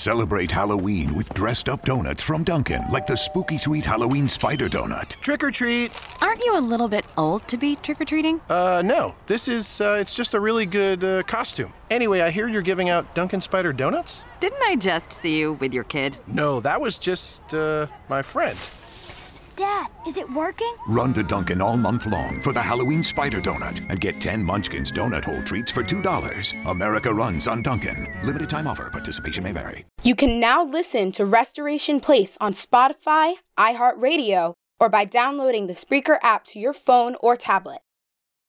Celebrate Halloween with dressed up donuts from Dunkin', like the spooky sweet Halloween spider donut. Trick or treat. Aren't you a little bit old to be trick or treating? Uh, no. This is, uh, it's just a really good uh, costume. Anyway, I hear you're giving out Dunkin' Spider donuts? Didn't I just see you with your kid? No, that was just, uh, my friend. Psst, Dad, is it working? Run to Dunkin' all month long for the Halloween spider donut and get 10 Munchkins donut hole treats for $2. America runs on Dunkin'. Limited time offer. Participation may vary. You can now listen to Restoration Place on Spotify, iHeartRadio, or by downloading the Spreaker app to your phone or tablet.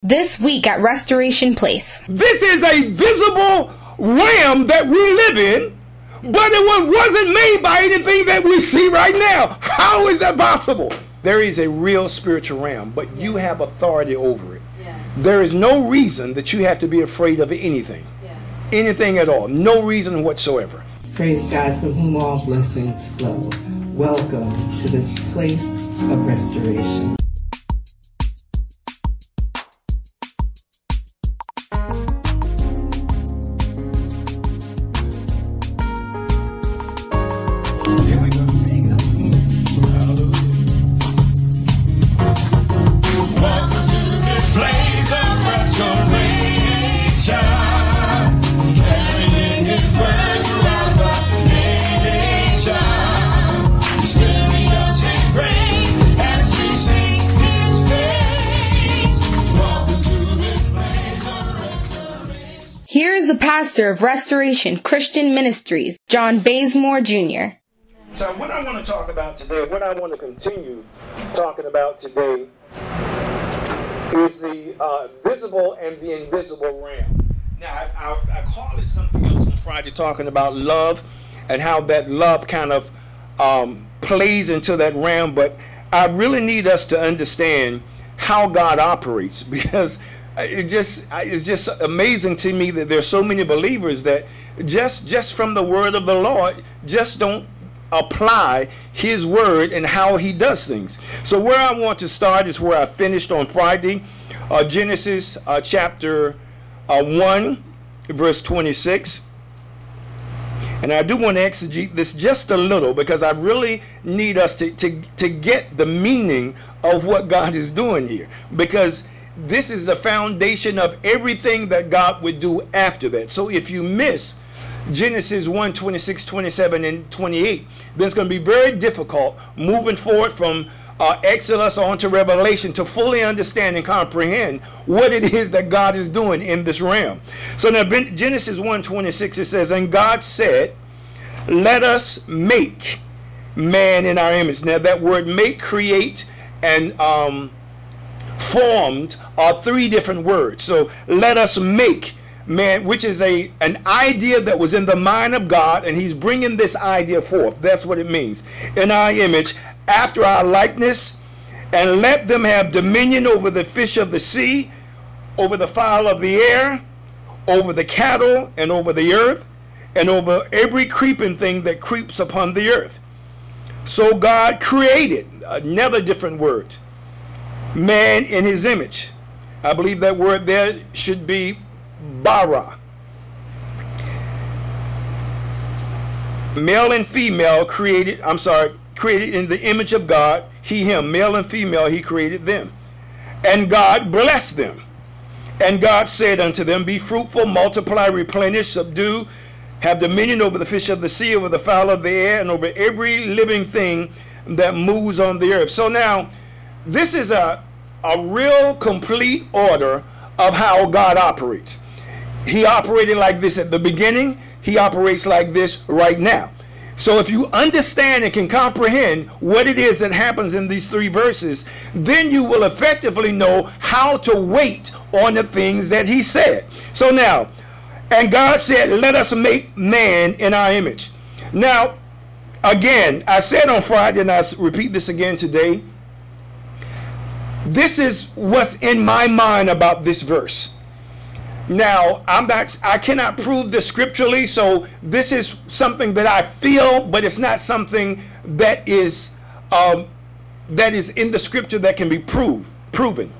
This week at Restoration Place. This is a visible realm that we live in, but it was, wasn't made by anything that we see right now. How is that possible? There is a real spiritual realm, but you have authority over it. There is no reason that you have to be afraid of anything. Anything at all. No reason whatsoever. Praise God from whom all blessings flow. Welcome to this place of restoration. Pastor of Restoration Christian Ministries, John Bazemore Jr. So, what I want to talk about today, what I want to continue talking about today, is the uh, visible and the invisible realm. Now, I, I, I call it something else on Friday, talking about love and how that love kind of um, plays into that realm. But I really need us to understand how God operates because it just it's just amazing to me that there's so many believers that just just from the word of the Lord just don't apply his word and how he does things. So where I want to start is where I finished on Friday, uh, Genesis uh, chapter uh, 1, verse 26. And I do want to exegete this just a little because I really need us to, to, to get the meaning of what God is doing here. Because this is the foundation of everything that God would do after that. So if you miss Genesis 1 26, 27, and 28, then it's going to be very difficult moving forward from uh, Exodus on to Revelation to fully understand and comprehend what it is that God is doing in this realm. So now, Genesis 1 26, it says, And God said, Let us make man in our image. Now, that word make, create, and um, formed are three different words. So let us make man, which is a an idea that was in the mind of God, and He's bringing this idea forth. That's what it means. In our image, after our likeness, and let them have dominion over the fish of the sea, over the fowl of the air, over the cattle, and over the earth, and over every creeping thing that creeps upon the earth. So God created another different word man in his image. I believe that word there should be bara. Male and female created, I'm sorry, created in the image of God, he, him, male and female, he created them. And God blessed them. And God said unto them, Be fruitful, multiply, replenish, subdue, have dominion over the fish of the sea, over the fowl of the air, and over every living thing that moves on the earth. So now, this is a, a real complete order of how God operates. He operated like this at the beginning, he operates like this right now. So if you understand and can comprehend what it is that happens in these three verses, then you will effectively know how to wait on the things that he said. So now, and God said, Let us make man in our image. Now, again, I said on Friday, and I repeat this again today. This is what's in my mind about this verse. Now, I'm not I cannot prove this scripturally, so this is something that I feel, but it's not something that is um, that is in the scripture that can be proved proven.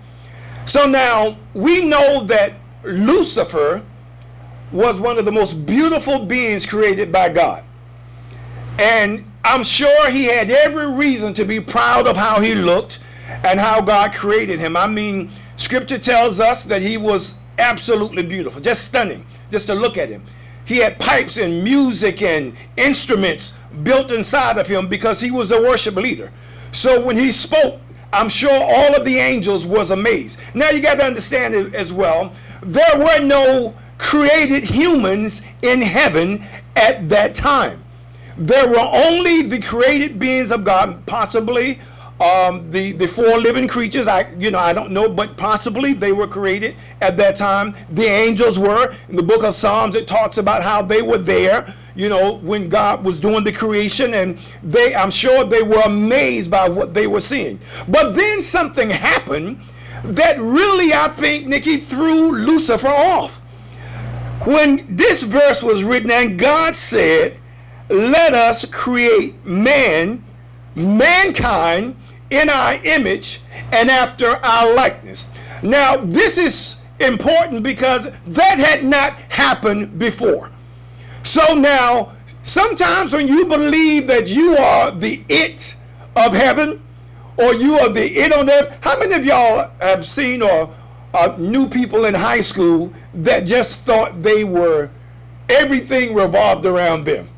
So now we know that Lucifer was one of the most beautiful beings created by God. And I'm sure he had every reason to be proud of how he looked and how God created him. I mean, scripture tells us that he was absolutely beautiful, just stunning, just to look at him. He had pipes and music and instruments built inside of him because he was a worship leader. So when he spoke, I'm sure all of the angels was amazed. Now you got to understand it as well. There were no created humans in heaven at that time. There were only the created beings of God, possibly um, the the four living creatures. I you know I don't know, but possibly they were created at that time. The angels were. In the book of Psalms, it talks about how they were there. You know when God was doing the creation, and they I'm sure they were amazed by what they were seeing. But then something happened that really I think Nikki threw Lucifer off. When this verse was written, and God said, "Let us create man." mankind in our image and after our likeness. Now, this is important because that had not happened before. So now, sometimes when you believe that you are the it of heaven or you are the it on earth, how many of y'all have seen or uh, knew people in high school that just thought they were everything revolved around them?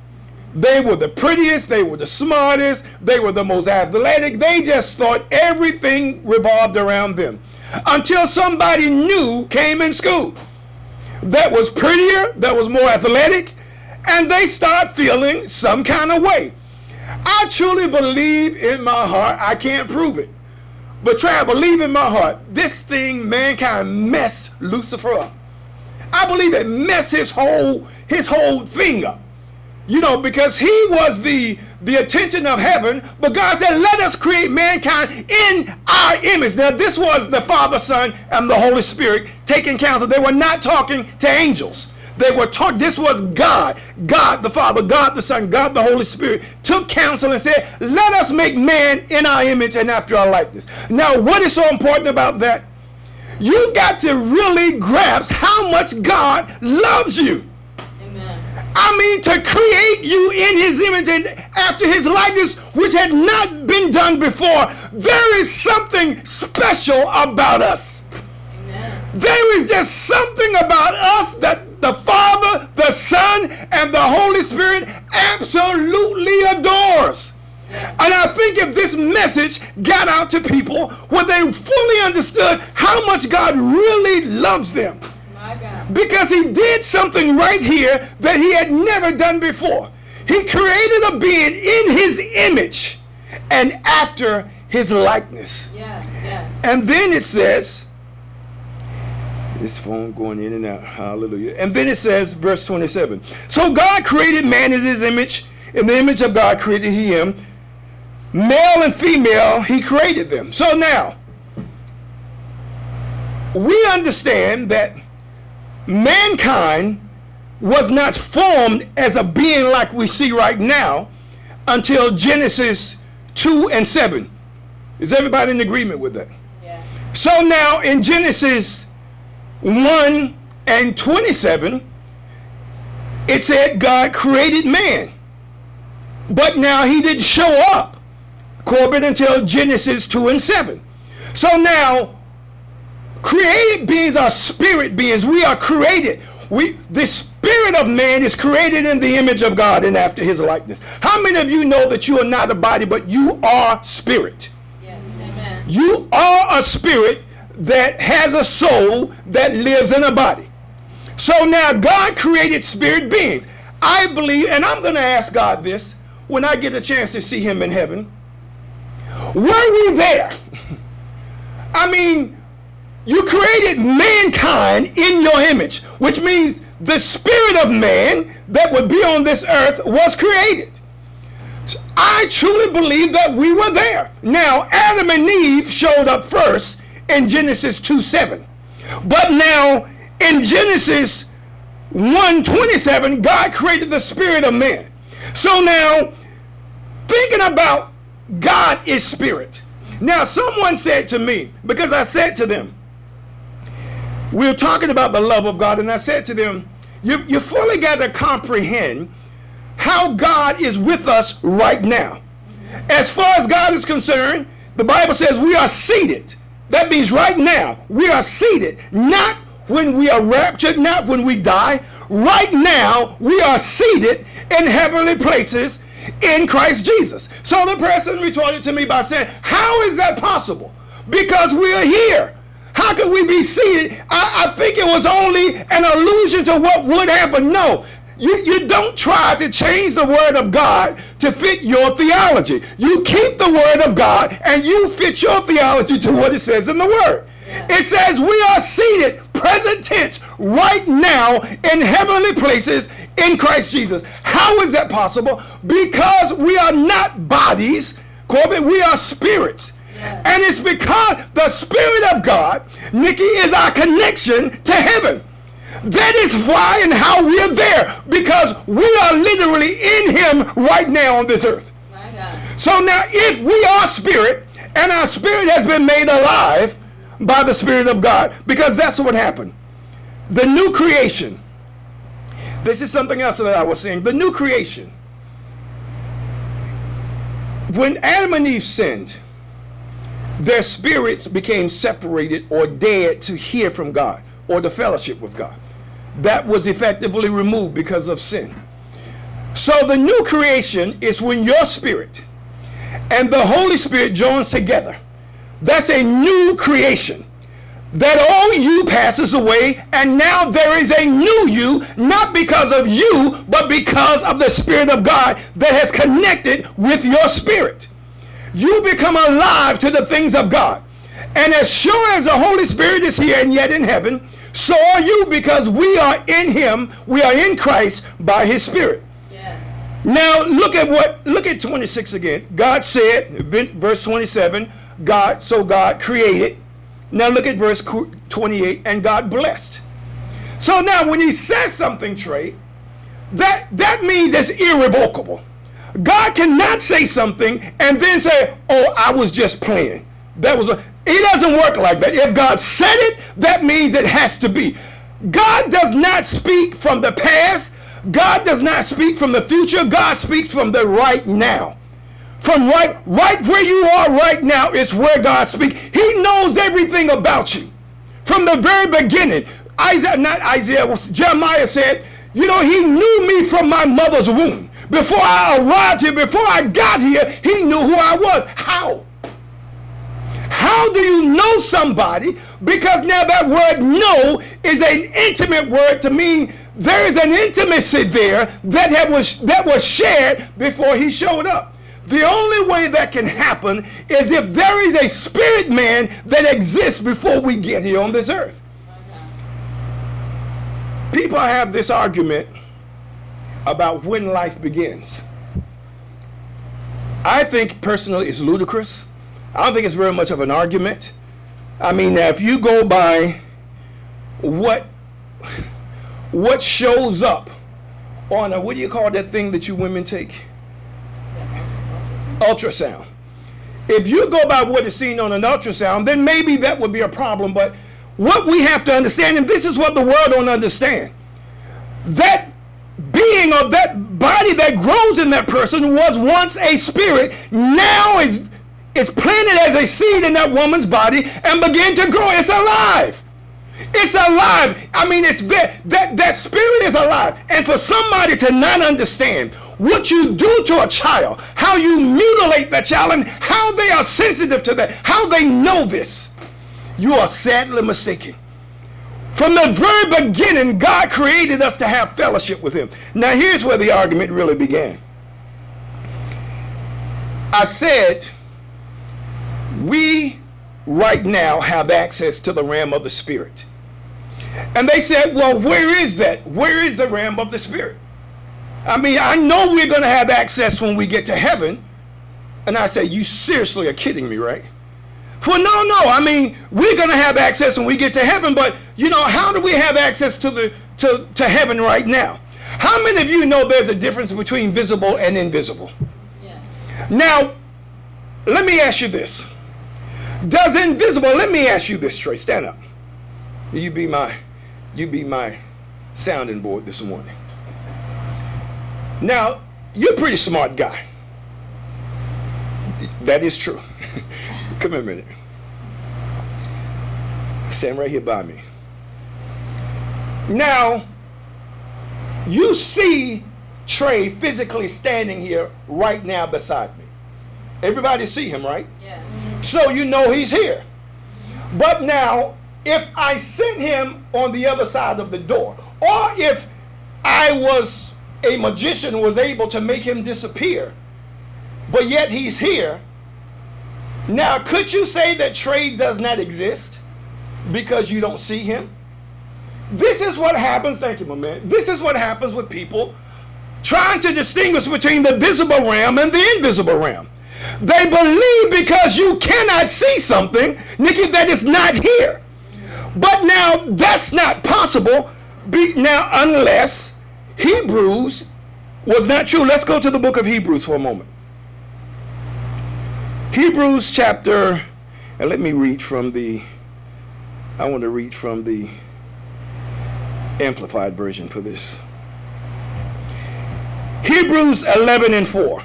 They were the prettiest, they were the smartest, they were the most athletic. They just thought everything revolved around them. Until somebody new came in school that was prettier, that was more athletic, and they start feeling some kind of way. I truly believe in my heart, I can't prove it, but try to believe in my heart, this thing, mankind messed Lucifer up. I believe it messed his whole his whole thing up you know because he was the the attention of heaven but god said let us create mankind in our image. Now this was the father son and the holy spirit taking counsel. They were not talking to angels. They were talking this was god. God the father god the son god the holy spirit took counsel and said let us make man in our image and after our likeness. Now what is so important about that? You've got to really grasp how much god loves you I mean, to create you in his image and after his likeness, which had not been done before. There is something special about us. There is just something about us that the Father, the Son, and the Holy Spirit absolutely adores. And I think if this message got out to people where they fully understood how much God really loves them, because he did something right here that he had never done before. He created a being in his image and after his likeness. Yes, yes. And then it says, this phone going in and out, hallelujah. And then it says, verse 27 So God created man in his image, in the image of God created he him, male and female, he created them. So now, we understand that mankind was not formed as a being like we see right now until Genesis 2 and 7. Is everybody in agreement with that? Yes. So now in Genesis 1 and 27, it said God created man. But now he didn't show up, Corbin, until Genesis 2 and 7. So now created beings are spirit beings. We are created. We the spirit of man is created in the image of God and after his likeness. How many of you know that you are not a body, but you are spirit? Yes, amen. You are a spirit that has a soul that lives in a body. So now God created spirit beings. I believe, and I'm going to ask God this when I get a chance to see him in heaven. Were we there? I mean, you created mankind in your image, which means the spirit of man that would be on this earth was created. I truly believe that we were there. Now, Adam and Eve showed up first in Genesis 2 7. But now, in Genesis 1:27, God created the spirit of man. So now, thinking about God is spirit. Now, someone said to me, because I said to them, we were talking about the love of God, and I said to them, you, you fully got to comprehend how God is with us right now. As far as God is concerned, the Bible says we are seated. That means right now, we are seated, not when we are raptured, not when we die. Right now, we are seated in heavenly places in Christ Jesus. So the person retorted to me by saying, How is that possible? Because we are here. How can we be seated? I, I think it was only an allusion to what would happen. No, you, you don't try to change the word of God to fit your theology. You keep the word of God and you fit your theology to what it says in the word. It says we are seated, present tense, right now in heavenly places in Christ Jesus. How is that possible? Because we are not bodies, Corbin, we are spirits. And it's because the Spirit of God, Nikki, is our connection to heaven. That is why and how we are there. Because we are literally in Him right now on this earth. So now, if we are spirit, and our spirit has been made alive by the Spirit of God, because that's what happened. The new creation. This is something else that I was saying. The new creation. When Adam and Eve sinned, their spirits became separated or dead to hear from God or to fellowship with God. That was effectively removed because of sin. So the new creation is when your spirit and the Holy Spirit joins together. That's a new creation. That old you passes away, and now there is a new you, not because of you, but because of the Spirit of God that has connected with your spirit you become alive to the things of God. And as sure as the Holy Spirit is here and yet in heaven, so are you because we are in him, we are in Christ by his spirit. Yes. Now look at what look at 26 again. God said, verse 27, God, so God created. Now look at verse 28, and God blessed. So now when he says something, Trey, that that means it's irrevocable. God cannot say something and then say, "Oh, I was just playing." That was a. It doesn't work like that. If God said it, that means it has to be. God does not speak from the past. God does not speak from the future. God speaks from the right now. From right, right where you are right now is where God speaks. He knows everything about you from the very beginning. Isaiah, not Isaiah, Jeremiah said, you know, he knew me from my mother's womb. Before I arrived here, before I got here, he knew who I was. How? How do you know somebody? Because now that word know is an intimate word to mean there is an intimacy there that had was that was shared before he showed up. The only way that can happen is if there is a spirit man that exists before we get here on this earth. People have this argument about when life begins. I think personally it's ludicrous. I don't think it's very much of an argument. I mean, if you go by what what shows up on a what do you call that thing that you women take? Ultrasound. If you go by what is seen on an ultrasound, then maybe that would be a problem. But what we have to understand, and this is what the world don't understand, that of that body that grows in that person was once a spirit, now is is planted as a seed in that woman's body and begin to grow. It's alive. It's alive. I mean, it's that that that spirit is alive. And for somebody to not understand what you do to a child, how you mutilate that child, and how they are sensitive to that, how they know this, you are sadly mistaken. From the very beginning, God created us to have fellowship with Him. Now, here's where the argument really began. I said, we right now have access to the realm of the Spirit. And they said, well, where is that? Where is the realm of the Spirit? I mean, I know we're going to have access when we get to heaven. And I said, you seriously are kidding me, right? For no, no, I mean, we're going to have access when we get to heaven, but you know, how do we have access to the to, to heaven right now? How many of you know there's a difference between visible and invisible? Now, let me ask you this. Does invisible, let me ask you this, Trey, stand up. You be my you be my sounding board this morning. Now, you're a pretty smart guy. That is true. Come here a minute. Stand right here by me. Now, you see Trey physically standing here right now beside me. Everybody see him, right? Yes. So you know he's here. But now, if I sent him on the other side of the door, or if I was a magician was able to make him disappear, but yet he's here. Now, could you say that Trey does not exist because you don't see him? This is what happens, thank you, my man. This is what happens with people trying to distinguish between the visible realm and the invisible realm. They believe because you cannot see something, Nikki, that it's not here. But now that's not possible be, now unless Hebrews was not true. Let's go to the book of Hebrews for a moment. Hebrews chapter, and let me read from the, I want to read from the amplified version for this. Hebrews 11 and 4.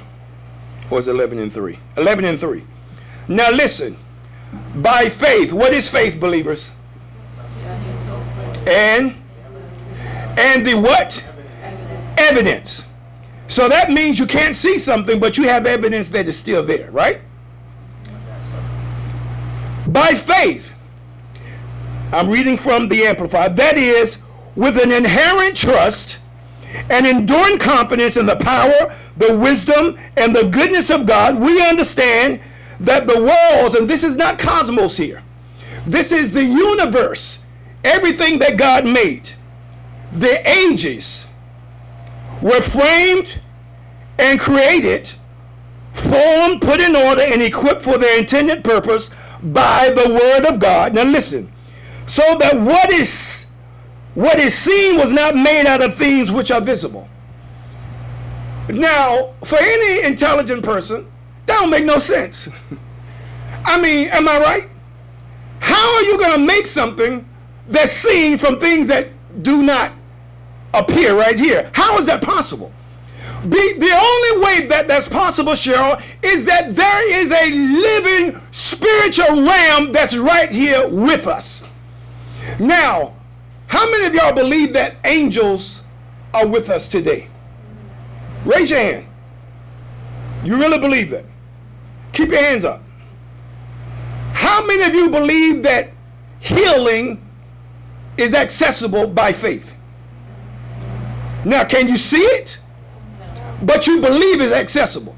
Or is it 11 and 3? 11 and 3. Now listen. By faith, what is faith, believers? And and the what? Evidence. So that means you can't see something, but you have evidence that is still there, right? By faith, I'm reading from the Amplified, that is, with an inherent trust and enduring confidence in the power, the wisdom, and the goodness of God, we understand that the worlds, and this is not cosmos here, this is the universe, everything that God made, the ages were framed and created, formed, put in order, and equipped for their intended purpose by the word of God. Now listen, so that what is what is seen was not made out of things which are visible. Now, for any intelligent person, that don't make no sense. I mean, am I right? How are you going to make something that's seen from things that do not appear right here? How is that possible? Be, the only way that that's possible, Cheryl, is that there is a living spiritual realm that's right here with us. Now, how many of y'all believe that angels are with us today? Raise your hand. You really believe that? Keep your hands up. How many of you believe that healing is accessible by faith? Now, can you see it? But you believe it's accessible.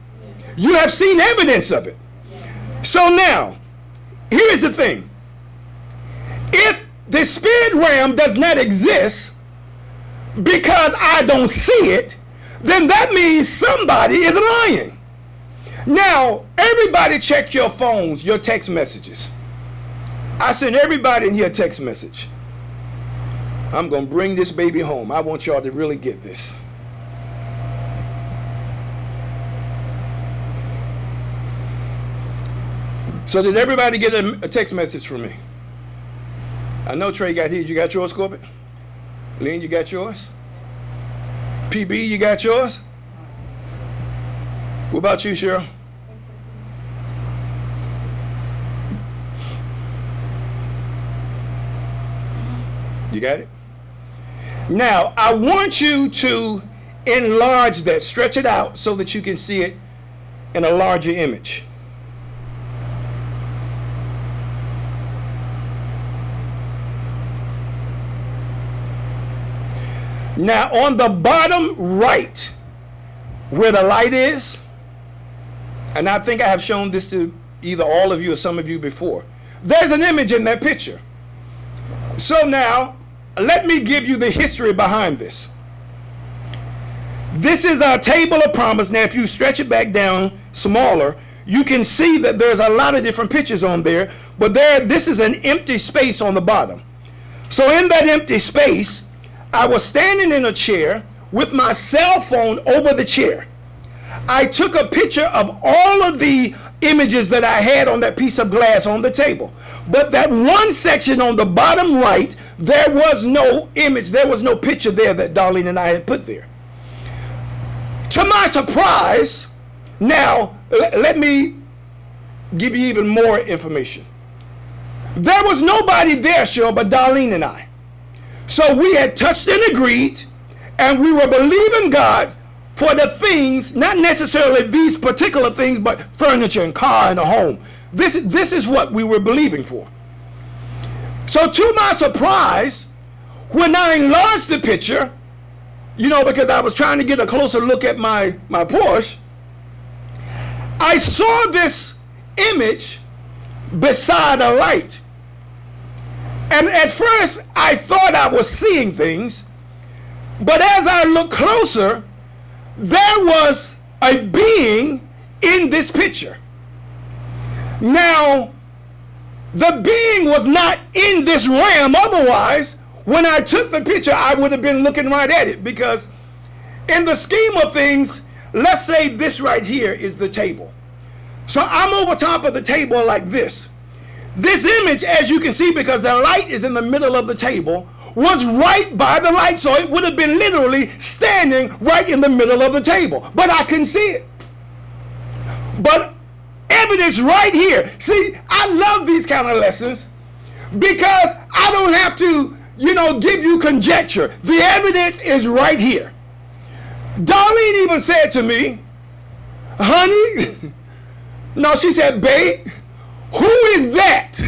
You have seen evidence of it. So now, here is the thing. If the spirit realm does not exist because I don't see it, then that means somebody is lying. Now, everybody check your phones, your text messages. I sent everybody in here a text message. I'm going to bring this baby home. I want y'all to really get this. So did everybody get a, a text message from me? I know Trey got his. You got yours, Corbett? Lynn, you got yours? PB, you got yours? What about you, Cheryl? You got it? Now, I want you to enlarge that, stretch it out so that you can see it in a larger image. Now, on the bottom right, where the light is, and I think I have shown this to either all of you or some of you before, there's an image in that picture. So now, let me give you the history behind this. This is our table of promise. Now, if you stretch it back down smaller, you can see that there's a lot of different pictures on there, but there, this is an empty space on the bottom. So in that empty space, I was standing in a chair with my cell phone over the chair. I took a picture of all of the images that I had on that piece of glass on the table. But that one section on the bottom right, there was no image, there was no picture there that Darlene and I had put there. To my surprise, now le- let me give you even more information. There was nobody there, Cheryl, but Darlene and I. So we had touched and agreed, and we were believing God for the things, not necessarily these particular things, but furniture and car and a home. This, this is what we were believing for. So to my surprise, when I enlarged the picture, you know, because I was trying to get a closer look at my, my Porsche, I saw this image beside a light. And at first, I thought I was seeing things, but as I looked closer, there was a being in this picture. Now, the being was not in this realm, otherwise, when I took the picture, I would have been looking right at it because, in the scheme of things, let's say this right here is the table. So I'm over top of the table like this. This image, as you can see, because the light is in the middle of the table, was right by the light. So it would have been literally standing right in the middle of the table. But I couldn't see it. But evidence right here. See, I love these kind of lessons because I don't have to, you know, give you conjecture. The evidence is right here. Darlene even said to me, honey, no, she said, babe, who is that?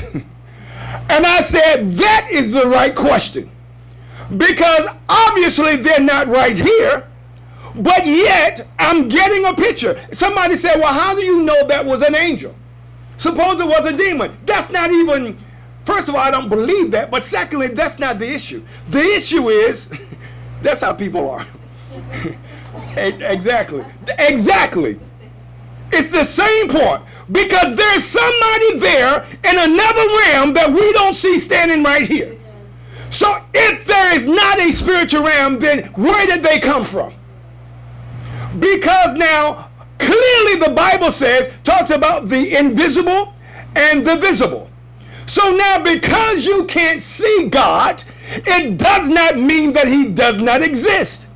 and I said, that is the right question. Because obviously they're not right here, but yet I'm getting a picture. Somebody said, well, how do you know that was an angel? Suppose it was a demon. That's not even, first of all, I don't believe that, but secondly, that's not the issue. The issue is, that's how people are. Exactly. Exactly. It's the same point because there's somebody there in another realm that we don't see standing right here. So if there is not a spiritual realm, then where did they come from? Because now clearly the Bible says talks about the invisible and the visible. So now because you can't see God, it does not mean that he does not exist.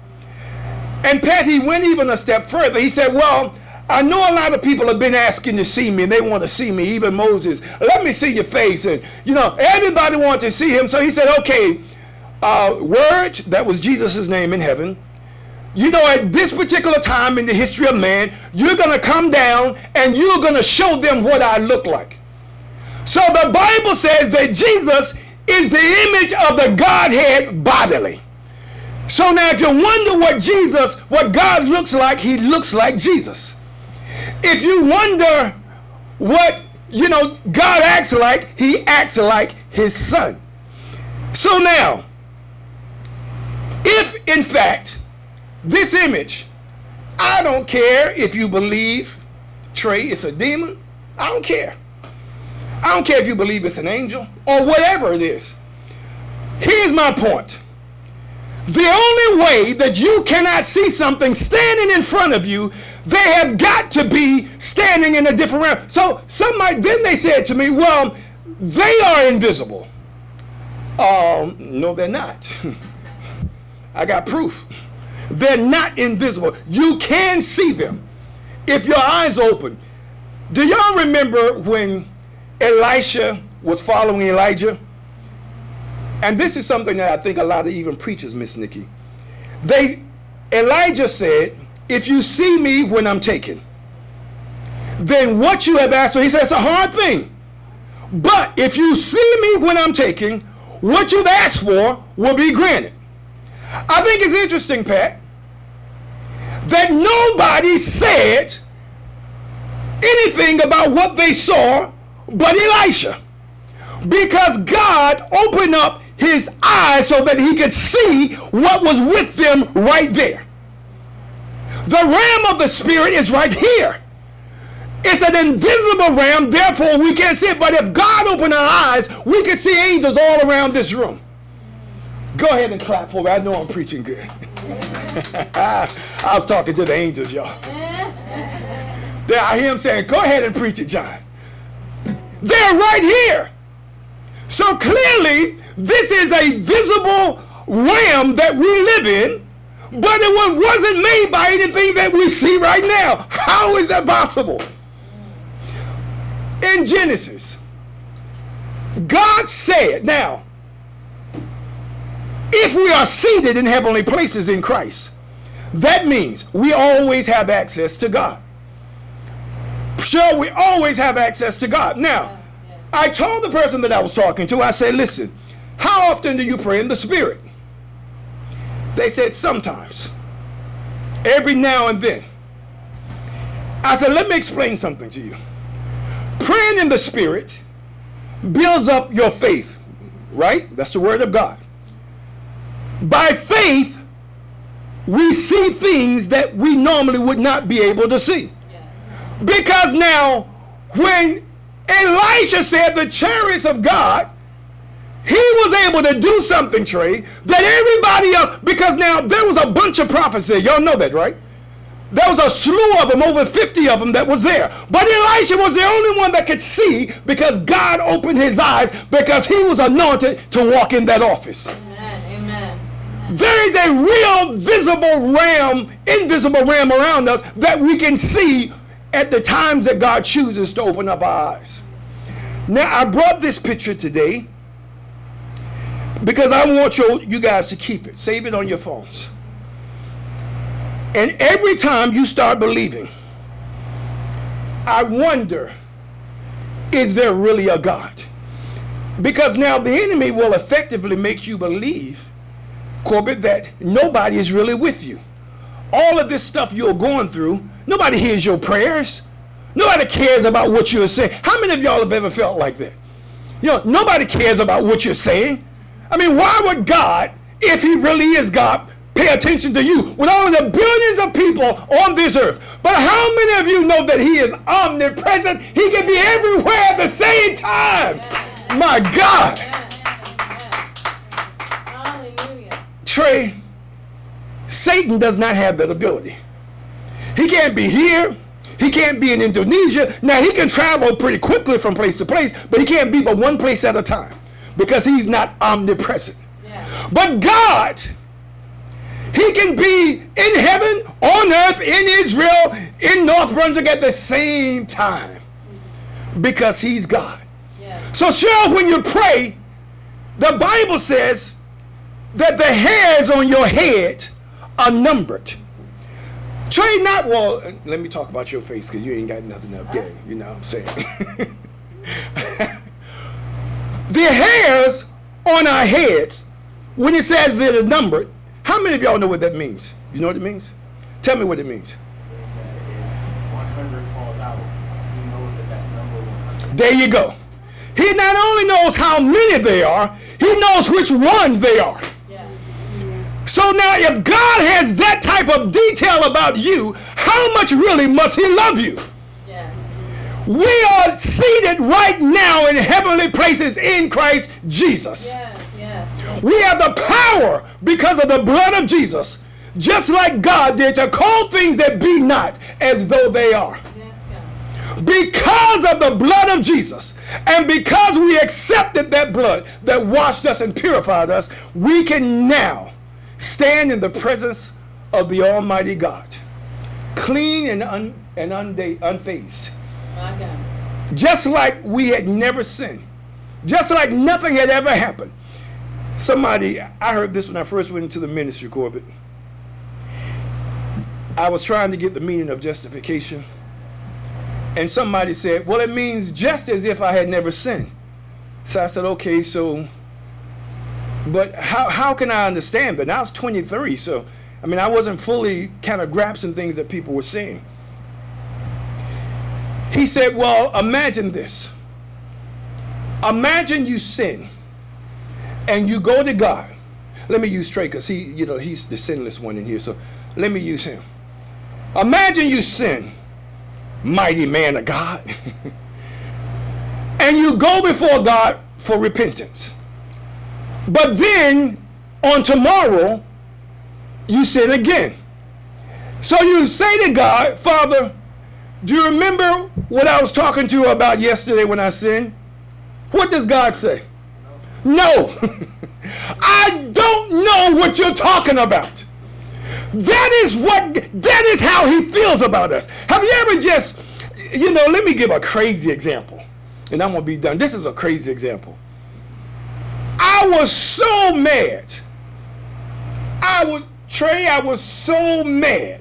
And Pat, he went even a step further. He said, Well, I know a lot of people have been asking to see me and they want to see me, even Moses. Let me see your face. And, you know, everybody wanted to see him. So he said, Okay, uh, Word, that was Jesus' name in heaven. You know, at this particular time in the history of man, you're going to come down and you're going to show them what I look like. So the Bible says that Jesus is the image of the Godhead bodily. So now, if you wonder what Jesus, what God looks like, he looks like Jesus. If you wonder what, you know, God acts like, he acts like his son. So now, if in fact this image, I don't care if you believe Trey is a demon, I don't care. I don't care if you believe it's an angel or whatever it is. Here's my point. The only way that you cannot see something standing in front of you, they have got to be standing in a different realm. So somebody then they said to me, "Well, they are invisible." Um, no, they're not. I got proof. They're not invisible. You can see them if your eyes open. Do y'all remember when Elisha was following Elijah? And this is something that I think a lot of even preachers miss, Nikki. They Elijah said, if you see me when I'm taken, then what you have asked for, he said it's a hard thing. But if you see me when I'm taken, what you've asked for will be granted. I think it's interesting, Pat, that nobody said anything about what they saw but Elisha. Because God opened up his eyes so that he could see what was with them right there. The realm of the spirit is right here. It's an invisible realm, therefore we can't see it. But if God opened our eyes, we can see angels all around this room. Go ahead and clap for me. I know I'm preaching good. I was talking to the angels, y'all. There, I hear him saying, Go ahead and preach it, John. They're right here. So clearly, this is a visible realm that we live in, But it was, wasn't made by anything that we see right now. How is that possible? In Genesis, God said, now, if we are seated in heavenly places in Christ, that means we always have access to God. Sure, we always have access to God. Now, I told the person that I was talking to, I said, listen, how often do you pray in the Spirit? They said, sometimes. Every now and then. I said, let me explain something to you. Praying in the Spirit builds up your faith, right? That's the Word of God. By faith, we see things that we normally would not be able to see. Because now, when Elisha said the chariots of God, he was able to do something, Trey, that everybody else, because now there was a bunch of prophets there. Y'all know that, right? There was a slew of them, over 50 of them that was there. But Elisha was the only one that could see because God opened his eyes because he was anointed to walk in that office. Amen. Amen. There is a real visible realm, invisible realm around us that we can see at the times that God chooses to open up our eyes. Now, I brought this picture today because I want you, you guys to keep it. Save it on your phones. And every time you start believing, I wonder is there really a God? Because now the enemy will effectively make you believe, Corbett, that nobody is really with you. All of this stuff you're going through, nobody hears your prayers. Nobody cares about what you're saying. How many of y'all have ever felt like that? You know, nobody cares about what you're saying. I mean, why would God, if He really is God, pay attention to you with all of the billions of people on this earth? But how many of you know that He is omnipresent? He can be everywhere at the same time. My God. Hallelujah. Trey, Satan does not have that ability. He can't be here. He can't be in Indonesia. Now, he can travel pretty quickly from place to place, but he can't be but one place at a time because he's not omnipresent. Yeah. But God, he can be in heaven, on earth, in Israel, in North Brunswick at the same time because he's God. Yeah. So, sure, when you pray, the Bible says that the hairs on your head are numbered. Trey, not well. Let me talk about your face because you ain't got nothing up there. You know what I'm saying? the hairs on our heads, when it says they're numbered, how many of y'all know what that means? You know what it means? Tell me what it means. 100 falls out, he knows that that's number There you go. He not only knows how many they are, he knows which ones they are. Yeah. So now, if God has that type of detail about you, how much really must He love you? We are seated right now in heavenly places in Christ Jesus. Yes. Yes. We have the power because of the blood of Jesus, just like God did to call things that be not as though they are. Yes, God. Because of the blood of Jesus, and because we accepted that blood that washed us and purified us, we can now stand in the presence of the Almighty God, clean and, un, and unfazed. Just like we had never sinned, just like nothing had ever happened. Somebody, I heard this when I first went into the ministry, Corbett. I was trying to get the meaning of justification. And somebody said, Well, it means just as if I had never sinned. So I said, Okay, so, but how, how can I understand that? I was 23, so, I mean, I wasn't fully kind of grasping things that people were saying. He said, Well, imagine this. Imagine you sin and you go to God. Let me use Trey because he, you know, he's the sinless one in here. So let me use him. Imagine you sin, mighty man of God, and you go before God for repentance. But then on tomorrow, you sin again. So you say to God, Father, do you remember what I was talking to you about yesterday when I sinned? What does God say? No. I don't know what you're talking about. That is what, that is how he feels about us. Have you ever just, you know, let me give a crazy example. And I'm going to be done. This is a crazy example. I was so mad. I was, Trey, I was so mad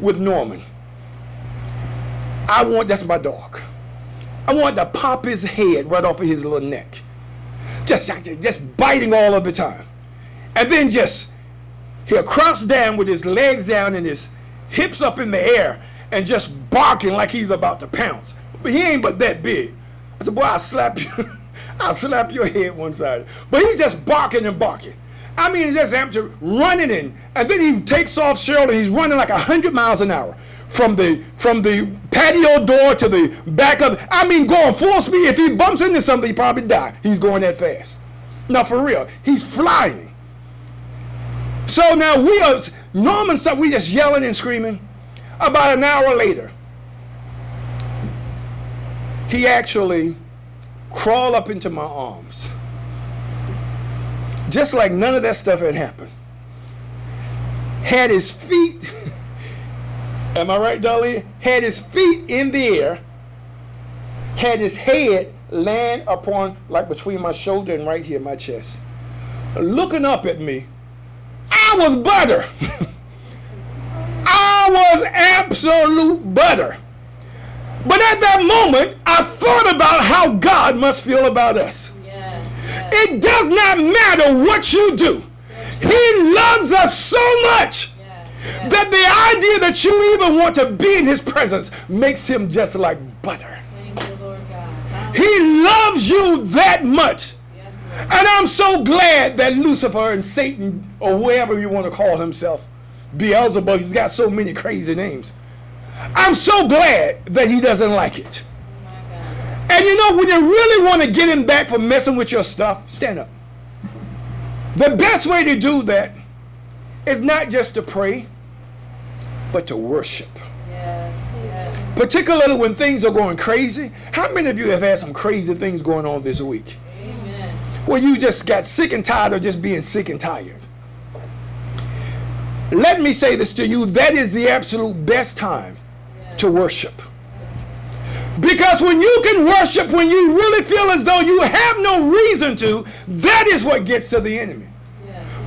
with Norman. I want, that's my dog. I want to pop his head right off of his little neck. Just, just biting all of the time. And then just, he'll crouch down with his legs down and his hips up in the air and just barking like he's about to pounce. But he ain't but that big. I said, boy, I'll slap you. I'll slap your head one side. But he's just barking and barking. I mean, just amateur running in. And then he takes off Cheryl and he's running like 100 miles an hour from the from the patio door to the back of I mean going full speed. If he bumps into something, he probably die. He's going that fast. Now for real, he's flying. So now we are Norman stuff, we just yelling and screaming. About an hour later, he actually crawled up into my arms. Just like none of that stuff had happened. Had his feet Am I right, Dolly? Had his feet in the air, had his head land upon, like between my shoulder and right here, my chest, looking up at me. I was butter. I was absolute butter. But at that moment, I thought about how God must feel about us. It does not matter what you do. He loves us so much that the idea that you even want to be in his presence makes him just like butter. He loves you that much. And I'm so glad that Lucifer and Satan, or whoever you want to call himself, Beelzebub, he's got so many crazy names. I'm so glad that he doesn't like it. And you know, when you really want to get him back for messing with your stuff, stand up. The best way to do that is not just to pray, but to worship. Particularly when things are going crazy. How many of you have had some crazy things going on this week? Amen. Where you just got sick and tired of just being sick and tired. Let me say this to you that is the absolute best time to worship. Because when you can worship, when you really feel as though you have no reason to, that is what gets to the enemy.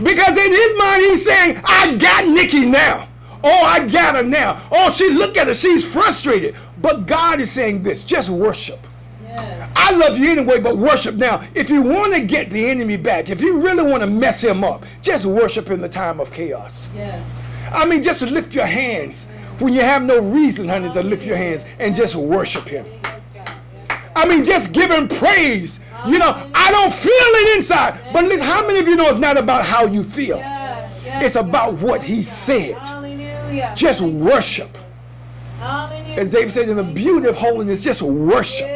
Because in his mind, he's saying, I got Nikki now. Oh, I got her now. Oh, she look at her. She's frustrated. But God is saying this, just worship. Yes. I love you anyway, but worship now. If you want to get the enemy back, if you really want to mess him up, just worship in the time of chaos. Yes. I mean, just lift your hands when you have no reason, honey, to lift your hands and just worship him. I mean, just give him praise. You know, I don't feel it inside. But listen, how many of you know it's not about how you feel? It's about what he said. Just worship. As David said, in the beauty of holiness, just worship.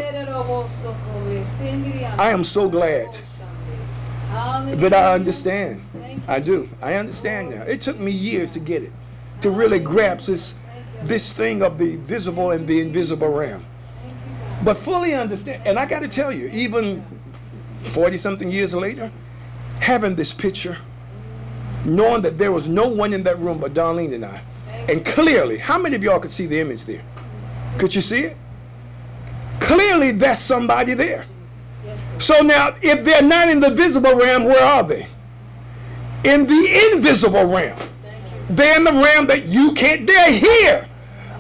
I am so glad that I understand. I do. I understand now. It took me years to get it, to really grasp this, this thing of the visible and the invisible realm. But fully understand. And I got to tell you, even 40 something years later, having this picture, knowing that there was no one in that room but Darlene and I, and clearly, how many of y'all could see the image there? Could you see it? Clearly, that's somebody there. So now, if they're not in the visible realm, where are they? In the invisible realm. They're in the realm that you can't, they're here.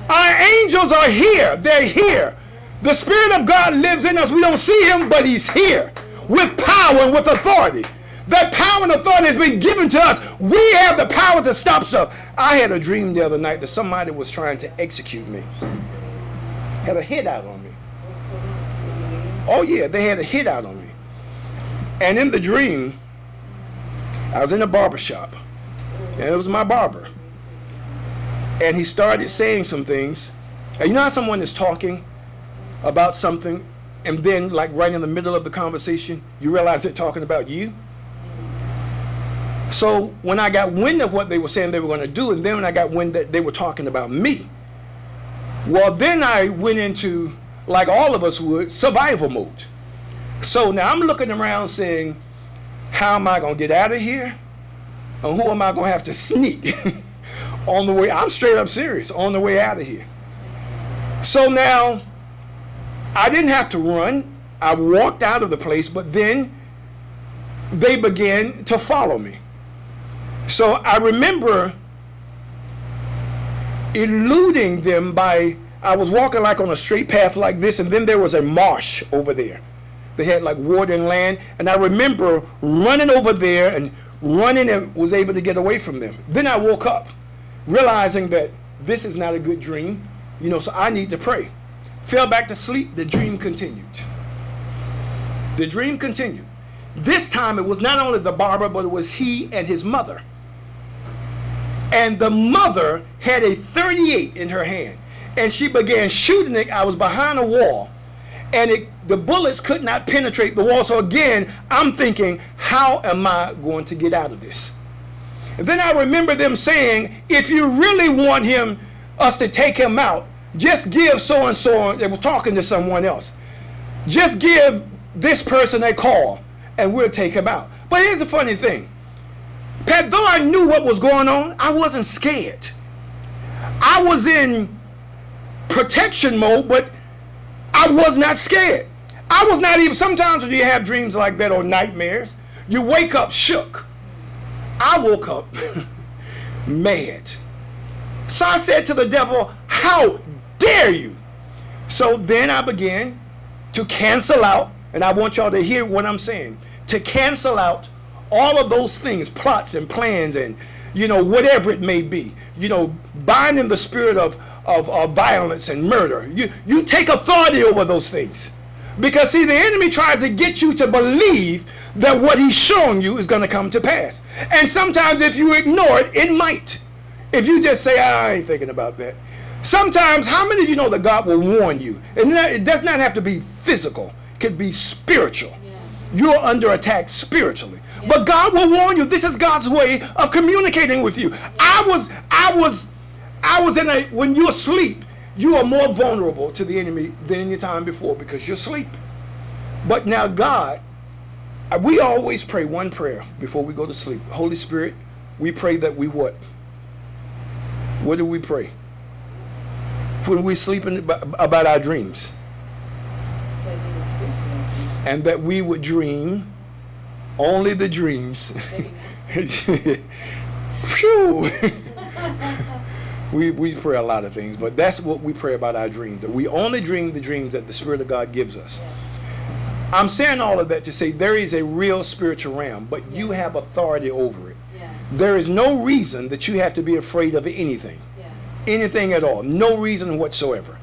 Our angels are here. They're here. The Spirit of God lives in us. We don't see him, but he's here with power and with authority. That power and authority has been given to us. We have the power to stop stuff. I had a dream the other night that somebody was trying to execute me. Had a hit out on me. Oh yeah, they had a hit out on me. And in the dream, I was in a barber shop. And it was my barber. And he started saying some things. And you know how someone is talking about something and then like right in the middle of the conversation, you realize they're talking about you? So when I got wind of what they were saying they were going to do, and then when I got wind that they were talking about me, well, then I went into, like all of us would, survival mode. So now I'm looking around saying, how am I going to get out of here? And who am I going to have to sneak? on the way. I'm straight up serious. On the way out of here. So now, I didn't have to run. I walked out of the place, but then they began to follow me. So I remember eluding them by I was walking like on a straight path like this, and then there was a marsh over there. They had like water and land, and I remember running over there and running and was able to get away from them. Then I woke up, realizing that this is not a good dream, you know, so I need to pray. Fell back to sleep, the dream continued. The dream continued. This time it was not only the barber, but it was he and his mother. And the mother had a 38 in her hand. And she began shooting it. I was behind a wall. And it, the bullets could not penetrate the wall. So again, I'm thinking, how am I going to get out of this? And then I remember them saying, if you really want him, us to take him out, just give so and so. They were talking to someone else. Just give this person a call, and we'll take him out. But here's the funny thing. Pat, though I knew what was going on, I wasn't scared. I was in protection mode, but I was not scared. I was not even, sometimes when you have dreams like that or nightmares, you wake up shook. I woke up mad. So I said to the devil, How dare you? So then I began to cancel out, and I want y'all to hear what I'm saying, to cancel out all of those things, plots and plans, and you know, whatever it may be, you know, binding the spirit of, of, of violence and murder. You, you take authority over those things. Because, see, the enemy tries to get you to believe that what he's showing you is going to come to pass. And sometimes, if you ignore it, it might. If you just say, "Ah, I ain't thinking about that. Sometimes, how many of you know that God will warn you? And that- it does not have to be physical, it could be spiritual. You're under attack spiritually. But God will warn you. This is God's way of communicating with you. I was, I was, I was in a, when you're asleep, you are more vulnerable to the enemy than any time before because you're asleep. But now, God, uh, we always pray one prayer before we go to sleep. Holy Spirit, we pray that we what? What do we pray? When we sleeping ab- about our dreams. And that we would dream only the dreams. Phew! we, we pray a lot of things, but that's what we pray about our dreams. That we only dream the dreams that the Spirit of God gives us. I'm saying all of that to say there is a real spiritual realm, but you have authority over it. There is no reason that you have to be afraid of anything. Anything at all. No reason whatsoever.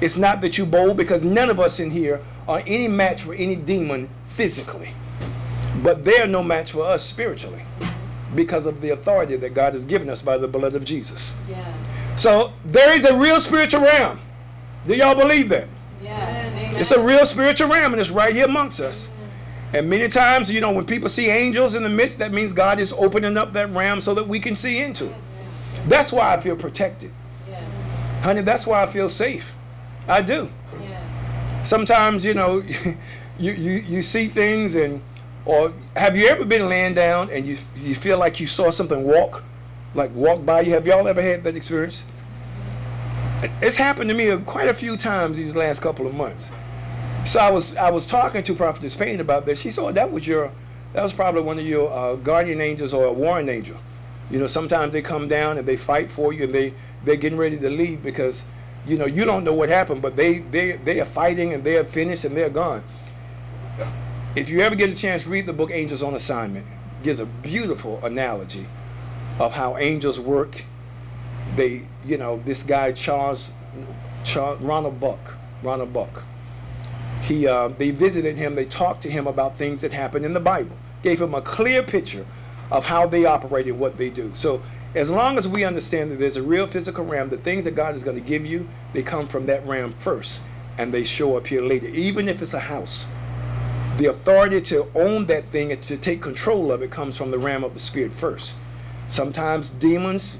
It's not that you're bold because none of us in here are any match for any demon physically. But they're no match for us spiritually because of the authority that God has given us by the blood of Jesus. So there is a real spiritual realm. Do y'all believe that? It's a real spiritual realm and it's right here amongst us. And many times, you know, when people see angels in the midst, that means God is opening up that realm so that we can see into it. That's why I feel protected. Honey, that's why I feel safe. I do. Sometimes, you know, you, you, you see things and or have you ever been laying down and you you feel like you saw something walk, like walk by you? Have y'all ever had that experience? It's happened to me quite a few times these last couple of months. So I was I was talking to Prophetess Payne about this. She said, "That was your, that was probably one of your uh, guardian angels or a warring angel." You know, sometimes they come down and they fight for you, and they they're getting ready to leave because, you know, you don't know what happened, but they they they are fighting and they are finished and they're gone. If you ever get a chance, read the book Angels on Assignment. It gives a beautiful analogy of how angels work. They, you know, this guy Charles, Charles Ronald Buck, Ronald Buck. He, uh, they visited him. They talked to him about things that happened in the Bible. Gave him a clear picture of how they operate and what they do. So, as long as we understand that there's a real physical realm, the things that God is going to give you, they come from that realm first, and they show up here later. Even if it's a house, the authority to own that thing and to take control of it comes from the realm of the spirit first. Sometimes demons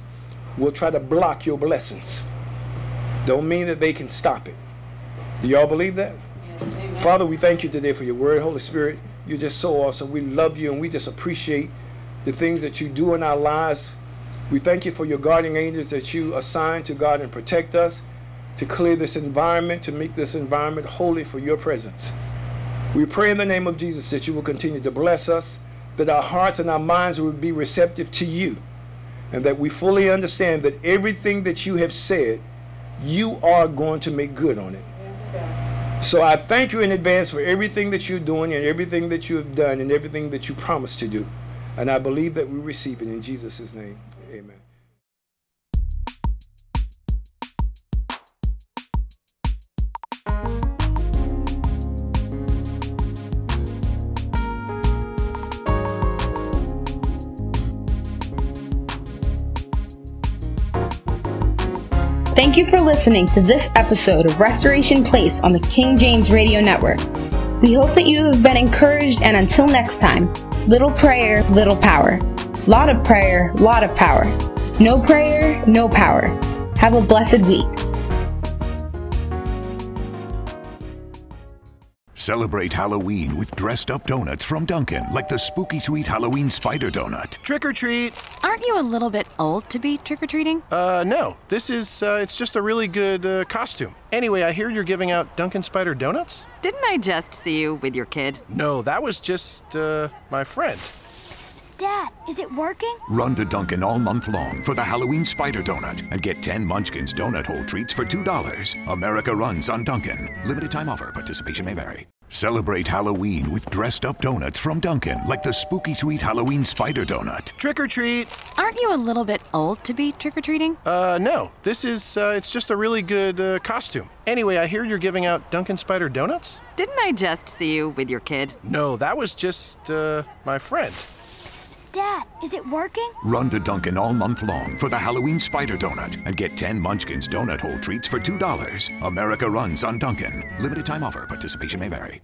will try to block your blessings. Don't mean that they can stop it. Do y'all believe that? Father, we thank you today for your word. Holy Spirit, you're just so awesome. We love you and we just appreciate the things that you do in our lives. We thank you for your guardian angels that you assign to guard and protect us, to clear this environment, to make this environment holy for your presence. We pray in the name of Jesus that you will continue to bless us, that our hearts and our minds will be receptive to you, and that we fully understand that everything that you have said, you are going to make good on it. So I thank you in advance for everything that you're doing and everything that you have done and everything that you promised to do. And I believe that we receive it in Jesus' name. Thank you for listening to this episode of Restoration Place on the King James Radio Network. We hope that you have been encouraged, and until next time, little prayer, little power. Lot of prayer, lot of power. No prayer, no power. Have a blessed week. Celebrate Halloween with dressed up donuts from Dunkin', like the spooky sweet Halloween spider donut. Trick or treat. Aren't you a little bit old to be trick or treating? Uh, no. This is, uh, it's just a really good uh, costume. Anyway, I hear you're giving out Dunkin' Spider donuts? Didn't I just see you with your kid? No, that was just, uh, my friend. Psst, Dad, is it working? Run to Dunkin' all month long for the Halloween spider donut and get 10 Munchkins donut hole treats for $2. America runs on Dunkin'. Limited time offer. Participation may vary. Celebrate Halloween with dressed up donuts from Dunkin', like the spooky sweet Halloween spider donut. Trick or treat. Aren't you a little bit old to be trick or treating? Uh, no. This is, uh, it's just a really good uh, costume. Anyway, I hear you're giving out Dunkin' Spider donuts? Didn't I just see you with your kid? No, that was just, uh, my friend. Psst, Dad, is it working? Run to Dunkin' all month long for the Halloween spider donut and get 10 Munchkins donut hole treats for $2. America runs on Dunkin'. Limited time offer. Participation may vary.